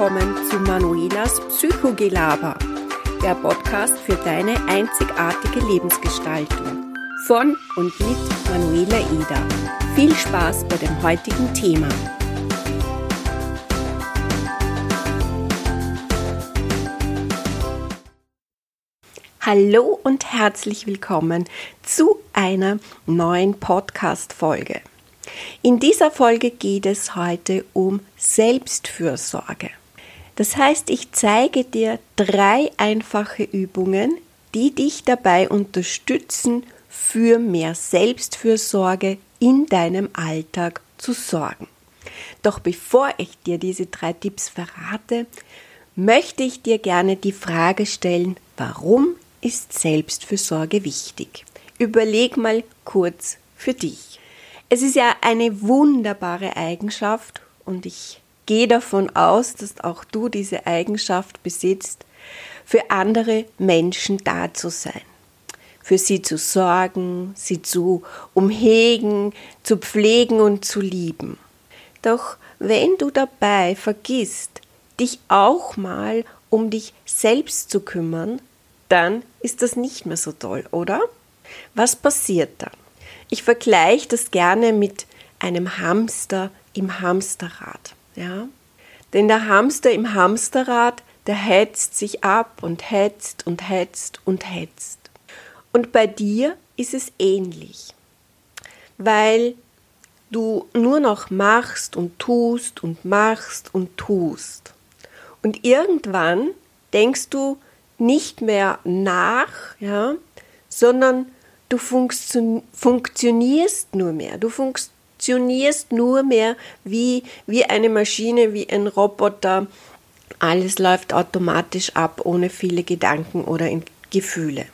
willkommen zu Manuelas Psychogelaber, der Podcast für deine einzigartige Lebensgestaltung. Von und mit Manuela Eder. Viel Spaß bei dem heutigen Thema. Hallo und herzlich willkommen zu einer neuen Podcast-Folge. In dieser Folge geht es heute um Selbstfürsorge. Das heißt, ich zeige dir drei einfache Übungen, die dich dabei unterstützen, für mehr Selbstfürsorge in deinem Alltag zu sorgen. Doch bevor ich dir diese drei Tipps verrate, möchte ich dir gerne die Frage stellen, warum ist Selbstfürsorge wichtig? Überleg mal kurz für dich. Es ist ja eine wunderbare Eigenschaft und ich gehe davon aus, dass auch du diese Eigenschaft besitzt, für andere Menschen da zu sein, für sie zu sorgen, sie zu umhegen, zu pflegen und zu lieben. Doch wenn du dabei vergisst, dich auch mal um dich selbst zu kümmern, dann ist das nicht mehr so toll, oder? Was passiert dann? Ich vergleiche das gerne mit einem Hamster im Hamsterrad. Ja? Denn der Hamster im Hamsterrad, der hetzt sich ab und hetzt und hetzt und hetzt. Und bei dir ist es ähnlich, weil du nur noch machst und tust und machst und tust. Und irgendwann denkst du nicht mehr nach, ja, sondern du funktio funktionierst nur mehr. Du funktionierst nur mehr wie, wie eine Maschine, wie ein Roboter. Alles läuft automatisch ab, ohne viele Gedanken oder Gefühle.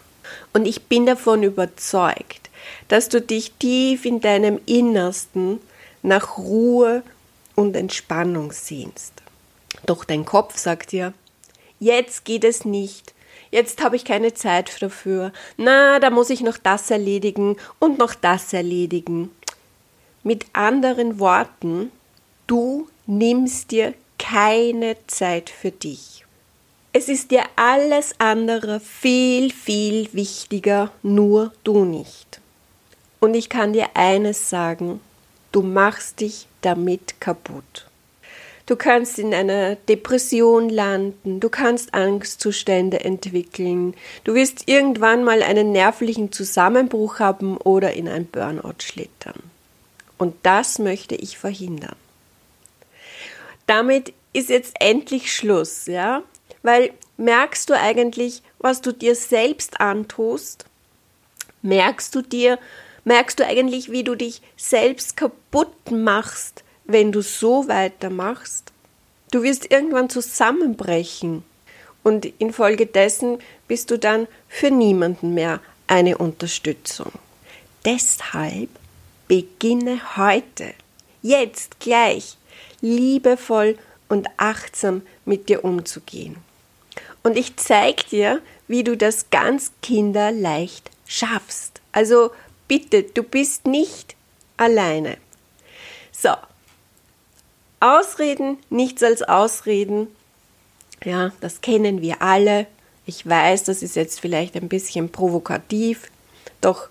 Und ich bin davon überzeugt, dass du dich tief in deinem Innersten nach Ruhe und Entspannung sehnst. Doch dein Kopf sagt dir, jetzt geht es nicht, jetzt habe ich keine Zeit dafür, na, da muss ich noch das erledigen und noch das erledigen. Mit anderen Worten, du nimmst dir keine Zeit für dich. Es ist dir alles andere viel, viel wichtiger, nur du nicht. Und ich kann dir eines sagen, du machst dich damit kaputt. Du kannst in einer Depression landen, du kannst Angstzustände entwickeln, du wirst irgendwann mal einen nervlichen Zusammenbruch haben oder in ein Burnout schlittern. Und das möchte ich verhindern. Damit ist jetzt endlich Schluss, ja? Weil merkst du eigentlich, was du dir selbst antust? Merkst du dir, merkst du eigentlich, wie du dich selbst kaputt machst, wenn du so weitermachst, du wirst irgendwann zusammenbrechen und infolgedessen bist du dann für niemanden mehr eine Unterstützung. Deshalb beginne heute, jetzt gleich, liebevoll und achtsam mit dir umzugehen. Und ich zeige dir, wie du das ganz kinderleicht schaffst. Also bitte, du bist nicht alleine. So, Ausreden, nichts als Ausreden. Ja, das kennen wir alle. Ich weiß, das ist jetzt vielleicht ein bisschen provokativ, doch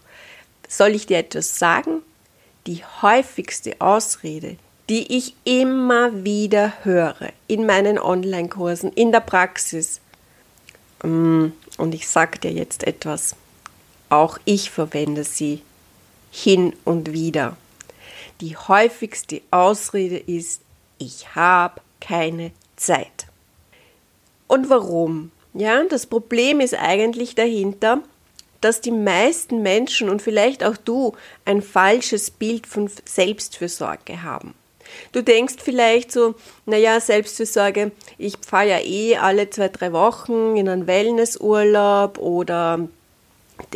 soll ich dir etwas sagen? Die häufigste Ausrede, die ich immer wieder höre in meinen Online-Kursen, in der Praxis, mm, und ich sage dir jetzt etwas, auch ich verwende sie hin und wieder. Die häufigste Ausrede ist, ich habe keine Zeit. Und warum? Ja, das Problem ist eigentlich dahinter, dass die meisten Menschen und vielleicht auch du ein falsches Bild von Selbstfürsorge haben. Du denkst vielleicht so, naja, Selbstfürsorge, ich fahre ja eh alle zwei, drei Wochen in einen Wellnessurlaub oder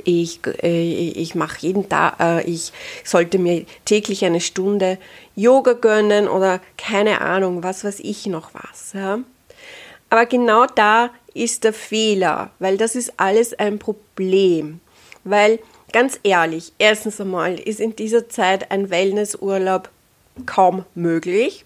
ich, äh, ich mache jeden Tag, äh, ich sollte mir täglich eine Stunde Yoga gönnen oder keine Ahnung, was weiß ich noch was. Ja. Aber genau da ist der Fehler, weil das ist alles ein Problem. Weil ganz ehrlich, erstens einmal ist in dieser Zeit ein Wellnessurlaub kaum möglich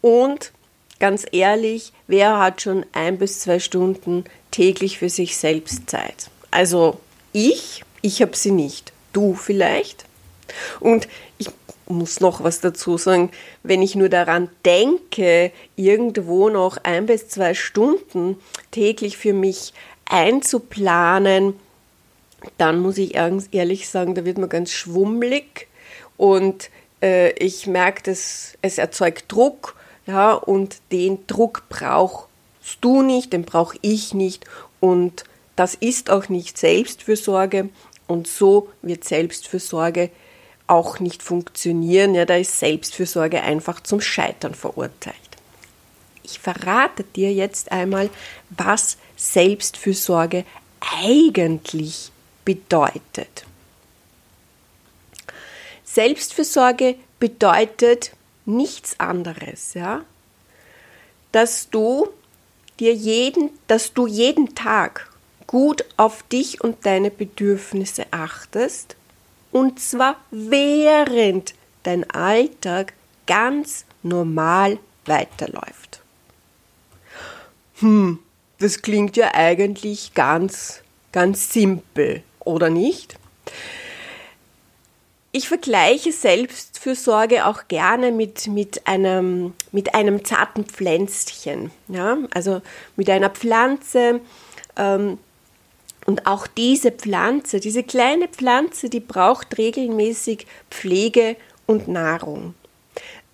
und ganz ehrlich, wer hat schon ein bis zwei Stunden täglich für sich selbst Zeit? Also ich, ich habe sie nicht. Du vielleicht? Und ich muss noch was dazu sagen, wenn ich nur daran denke, irgendwo noch ein bis zwei Stunden täglich für mich einzuplanen, dann muss ich ehrlich sagen, da wird man ganz schwummelig und äh, ich merke, dass es erzeugt Druck, ja, und den Druck brauchst du nicht, den brauche ich nicht. Und das ist auch nicht Selbstfürsorge. Und so wird Selbstfürsorge auch nicht funktionieren. Ja, da ist Selbstfürsorge einfach zum Scheitern verurteilt. Ich verrate dir jetzt einmal, was Selbstfürsorge eigentlich bedeutet. Selbstfürsorge bedeutet nichts anderes, ja, dass du dir jeden, dass du jeden Tag gut auf dich und deine Bedürfnisse achtest und zwar während dein Alltag ganz normal weiterläuft. Hm, das klingt ja eigentlich ganz, ganz simpel, oder nicht? Ich vergleiche Selbstfürsorge auch gerne mit, mit, einem, mit einem zarten Pflänzchen. Ja? Also mit einer Pflanze. Ähm, und auch diese Pflanze, diese kleine Pflanze, die braucht regelmäßig Pflege und Nahrung.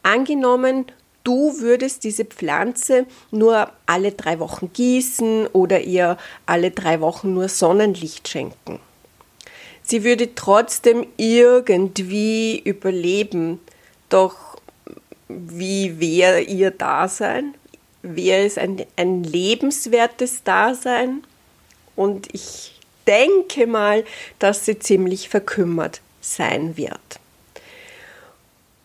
Angenommen, du würdest diese Pflanze nur alle drei Wochen gießen oder ihr alle drei Wochen nur Sonnenlicht schenken sie würde trotzdem irgendwie überleben. Doch wie wäre ihr Dasein? Wäre es ein, ein lebenswertes Dasein? Und ich denke mal, dass sie ziemlich verkümmert sein wird.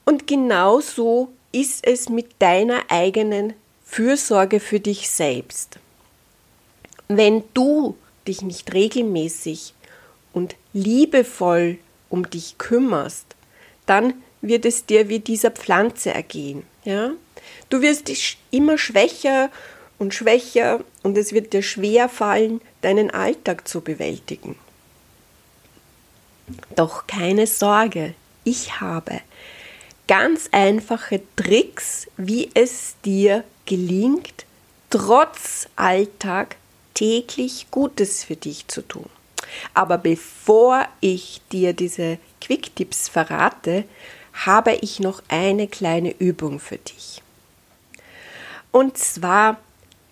Und genauso ist es mit deiner eigenen Fürsorge für dich selbst. Wenn du dich nicht regelmäßig und liebevoll um dich kümmerst, dann wird es dir wie dieser Pflanze ergehen. Ja? Du wirst dich immer schwächer und schwächer und es wird dir schwer fallen, deinen Alltag zu bewältigen. Doch keine Sorge, ich habe ganz einfache Tricks, wie es dir gelingt, trotz Alltag täglich Gutes für dich zu tun. Aber bevor ich dir diese Quick-Tipps verrate, habe ich noch eine kleine Übung für dich. Und zwar,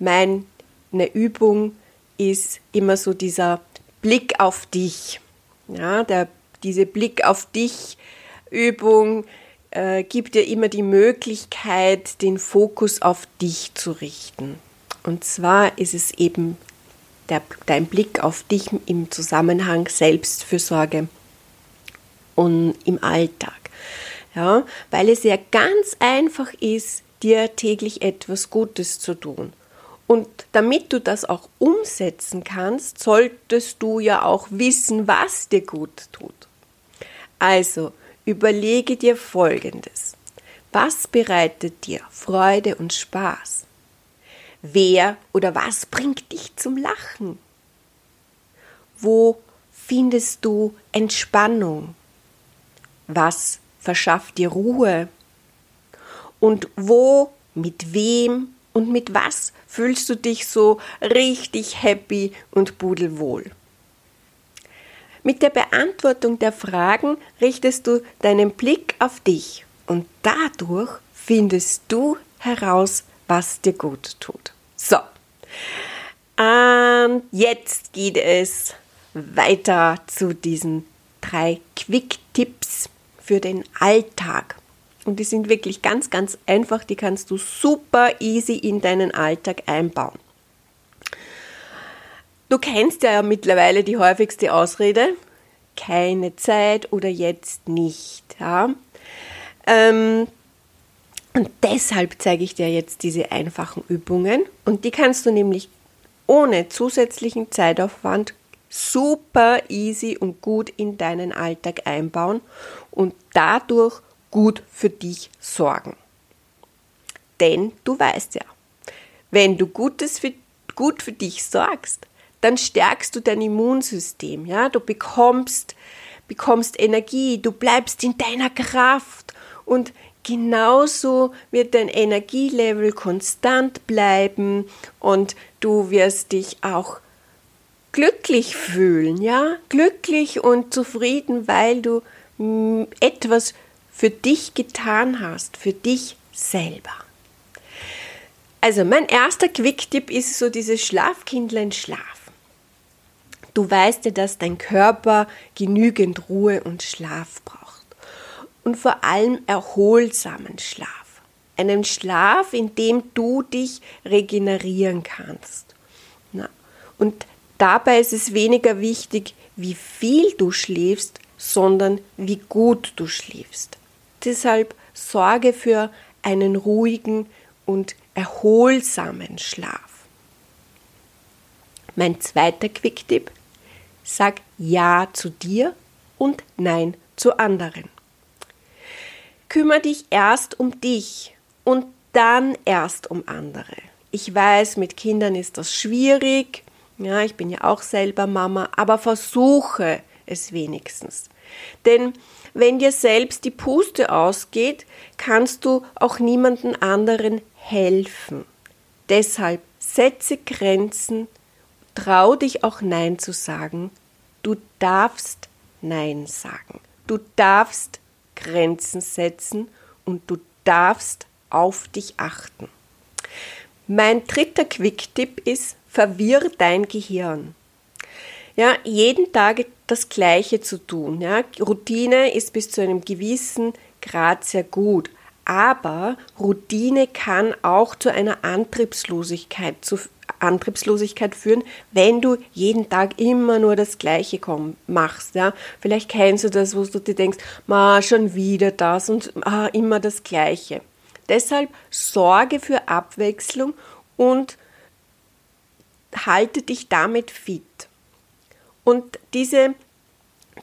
meine Übung ist immer so dieser Blick auf dich. Ja, der, diese Blick auf dich Übung äh, gibt dir immer die Möglichkeit, den Fokus auf dich zu richten. Und zwar ist es eben der, dein Blick auf dich im Zusammenhang Selbstfürsorge und im Alltag. Ja, weil es ja ganz einfach ist, dir täglich etwas Gutes zu tun. Und damit du das auch umsetzen kannst, solltest du ja auch wissen, was dir gut tut. Also überlege dir Folgendes. Was bereitet dir Freude und Spaß? Wer oder was bringt dich zum Lachen? Wo findest du Entspannung? Was verschafft dir Ruhe? Und wo, mit wem und mit was fühlst du dich so richtig happy und pudelwohl? Mit der Beantwortung der Fragen richtest du deinen Blick auf dich und dadurch findest du heraus, was dir gut tut. So, und jetzt geht es weiter zu diesen drei Quick-Tipps für den Alltag. Und die sind wirklich ganz, ganz einfach. Die kannst du super easy in deinen Alltag einbauen. Du kennst ja mittlerweile die häufigste Ausrede, keine Zeit oder jetzt nicht. Ja? Ähm, und deshalb zeige ich dir jetzt diese einfachen Übungen und die kannst du nämlich ohne zusätzlichen Zeitaufwand super easy und gut in deinen Alltag einbauen und dadurch gut für dich sorgen. Denn du weißt ja, wenn du Gutes für, gut für dich sorgst, dann stärkst du dein Immunsystem, ja, du bekommst, bekommst Energie, du bleibst in deiner Kraft. Und genauso wird dein Energielevel konstant bleiben und du wirst dich auch glücklich fühlen, ja, glücklich und zufrieden, weil du mm, etwas für dich getan hast, für dich selber. Also mein erster Quick-Tipp ist so dieses Schlafkindlein schlafen. Du weißt ja, dass dein Körper genügend Ruhe und Schlaf braucht. Und vor allem erholsamen Schlaf. Einen Schlaf, in dem du dich regenerieren kannst. Und Dabei ist es weniger wichtig, wie viel du schläfst, sondern wie gut du schläfst. Deshalb sorge für einen ruhigen und erholsamen Schlaf. Mein zweiter Quicktipp, sag Ja zu dir und Nein zu anderen. Kümmer dich erst um dich und dann erst um andere. Ich weiß, mit Kindern ist das schwierig, ja, ich bin ja auch selber Mama, aber versuche es wenigstens. Denn wenn dir selbst die Puste ausgeht, kannst du auch niemanden anderen helfen. Deshalb setze Grenzen, trau dich auch Nein zu sagen. Du darfst Nein sagen. Du darfst Grenzen setzen und du darfst auf dich achten. Mein dritter Quick-Tipp ist, verwirr dein Gehirn. Ja, jeden Tag das Gleiche zu tun. Ja. Routine ist bis zu einem gewissen Grad sehr gut. Aber Routine kann auch zu einer Antriebslosigkeit, zu Antriebslosigkeit führen, wenn du jeden Tag immer nur das Gleiche komm, machst. Ja? Vielleicht kennst du das, wo du dir denkst, ma, schon wieder das und ah, immer das Gleiche. Deshalb sorge für Abwechslung und halte dich damit fit. Und diese,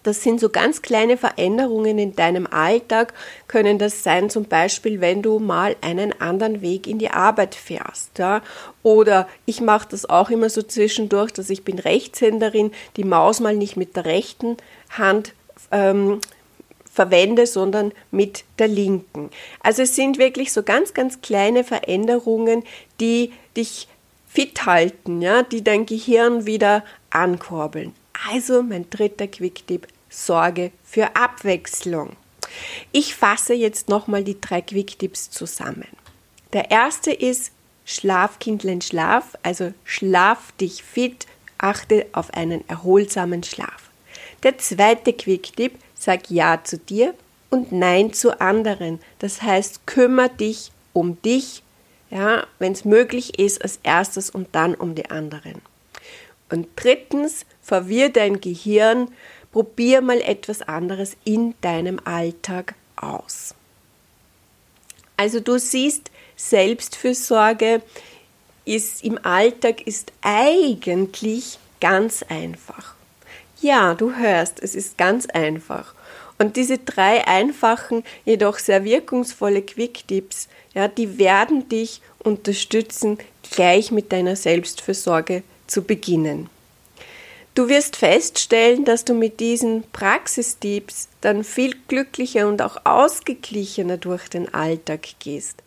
das sind so ganz kleine Veränderungen in deinem Alltag, können das sein, zum Beispiel, wenn du mal einen anderen Weg in die Arbeit fährst. Ja? Oder ich mache das auch immer so zwischendurch, dass ich bin Rechtshänderin, die Maus mal nicht mit der rechten Hand ähm, verwende, sondern mit der linken. Also es sind wirklich so ganz, ganz kleine Veränderungen, die dich fit halten, ja, die dein Gehirn wieder ankurbeln. Also mein dritter Quick-Tipp, sorge für Abwechslung. Ich fasse jetzt nochmal die drei Quick-Tipps zusammen. Der erste ist Schlafkindlein Schlaf, also schlaf dich fit, achte auf einen erholsamen Schlaf. Der zweite Quick-Tipp, sag Ja zu dir und Nein zu anderen. Das heißt, kümmere dich um dich ja, wenn es möglich ist, als erstes und dann um die anderen. Und drittens, verwirr dein Gehirn, probier mal etwas anderes in deinem Alltag aus. Also du siehst, Selbstfürsorge ist im Alltag ist eigentlich ganz einfach. Ja, du hörst, es ist ganz einfach. Und diese drei einfachen, jedoch sehr wirkungsvolle Quick-Tipps, ja, die werden dich unterstützen, gleich mit deiner Selbstfürsorge zu beginnen. Du wirst feststellen, dass du mit diesen Praxistipps dann viel glücklicher und auch ausgeglichener durch den Alltag gehst.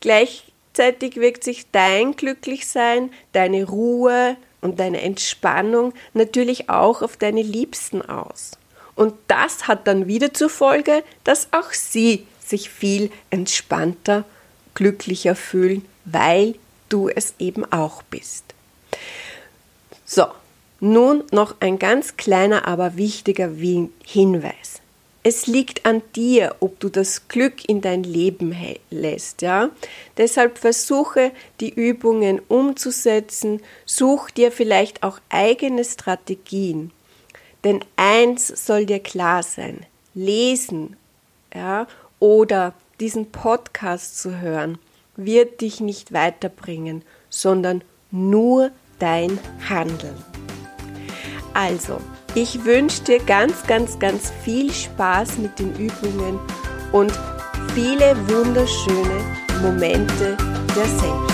Gleichzeitig wirkt sich dein Glücklichsein, deine Ruhe und deine Entspannung natürlich auch auf deine Liebsten aus. Und das hat dann wieder zur Folge, dass auch sie sich viel entspannter, glücklicher fühlen, weil du es eben auch bist. So, nun noch ein ganz kleiner, aber wichtiger Hinweis. Es liegt an dir, ob du das Glück in dein Leben lässt, ja? Deshalb versuche die Übungen umzusetzen, such dir vielleicht auch eigene Strategien. Denn eins soll dir klar sein, lesen, ja, oder diesen Podcast zu hören, wird dich nicht weiterbringen, sondern nur dein Handeln. Also, ich wünsche dir ganz, ganz, ganz viel Spaß mit den Übungen und viele wunderschöne Momente der Selbstfürsorge.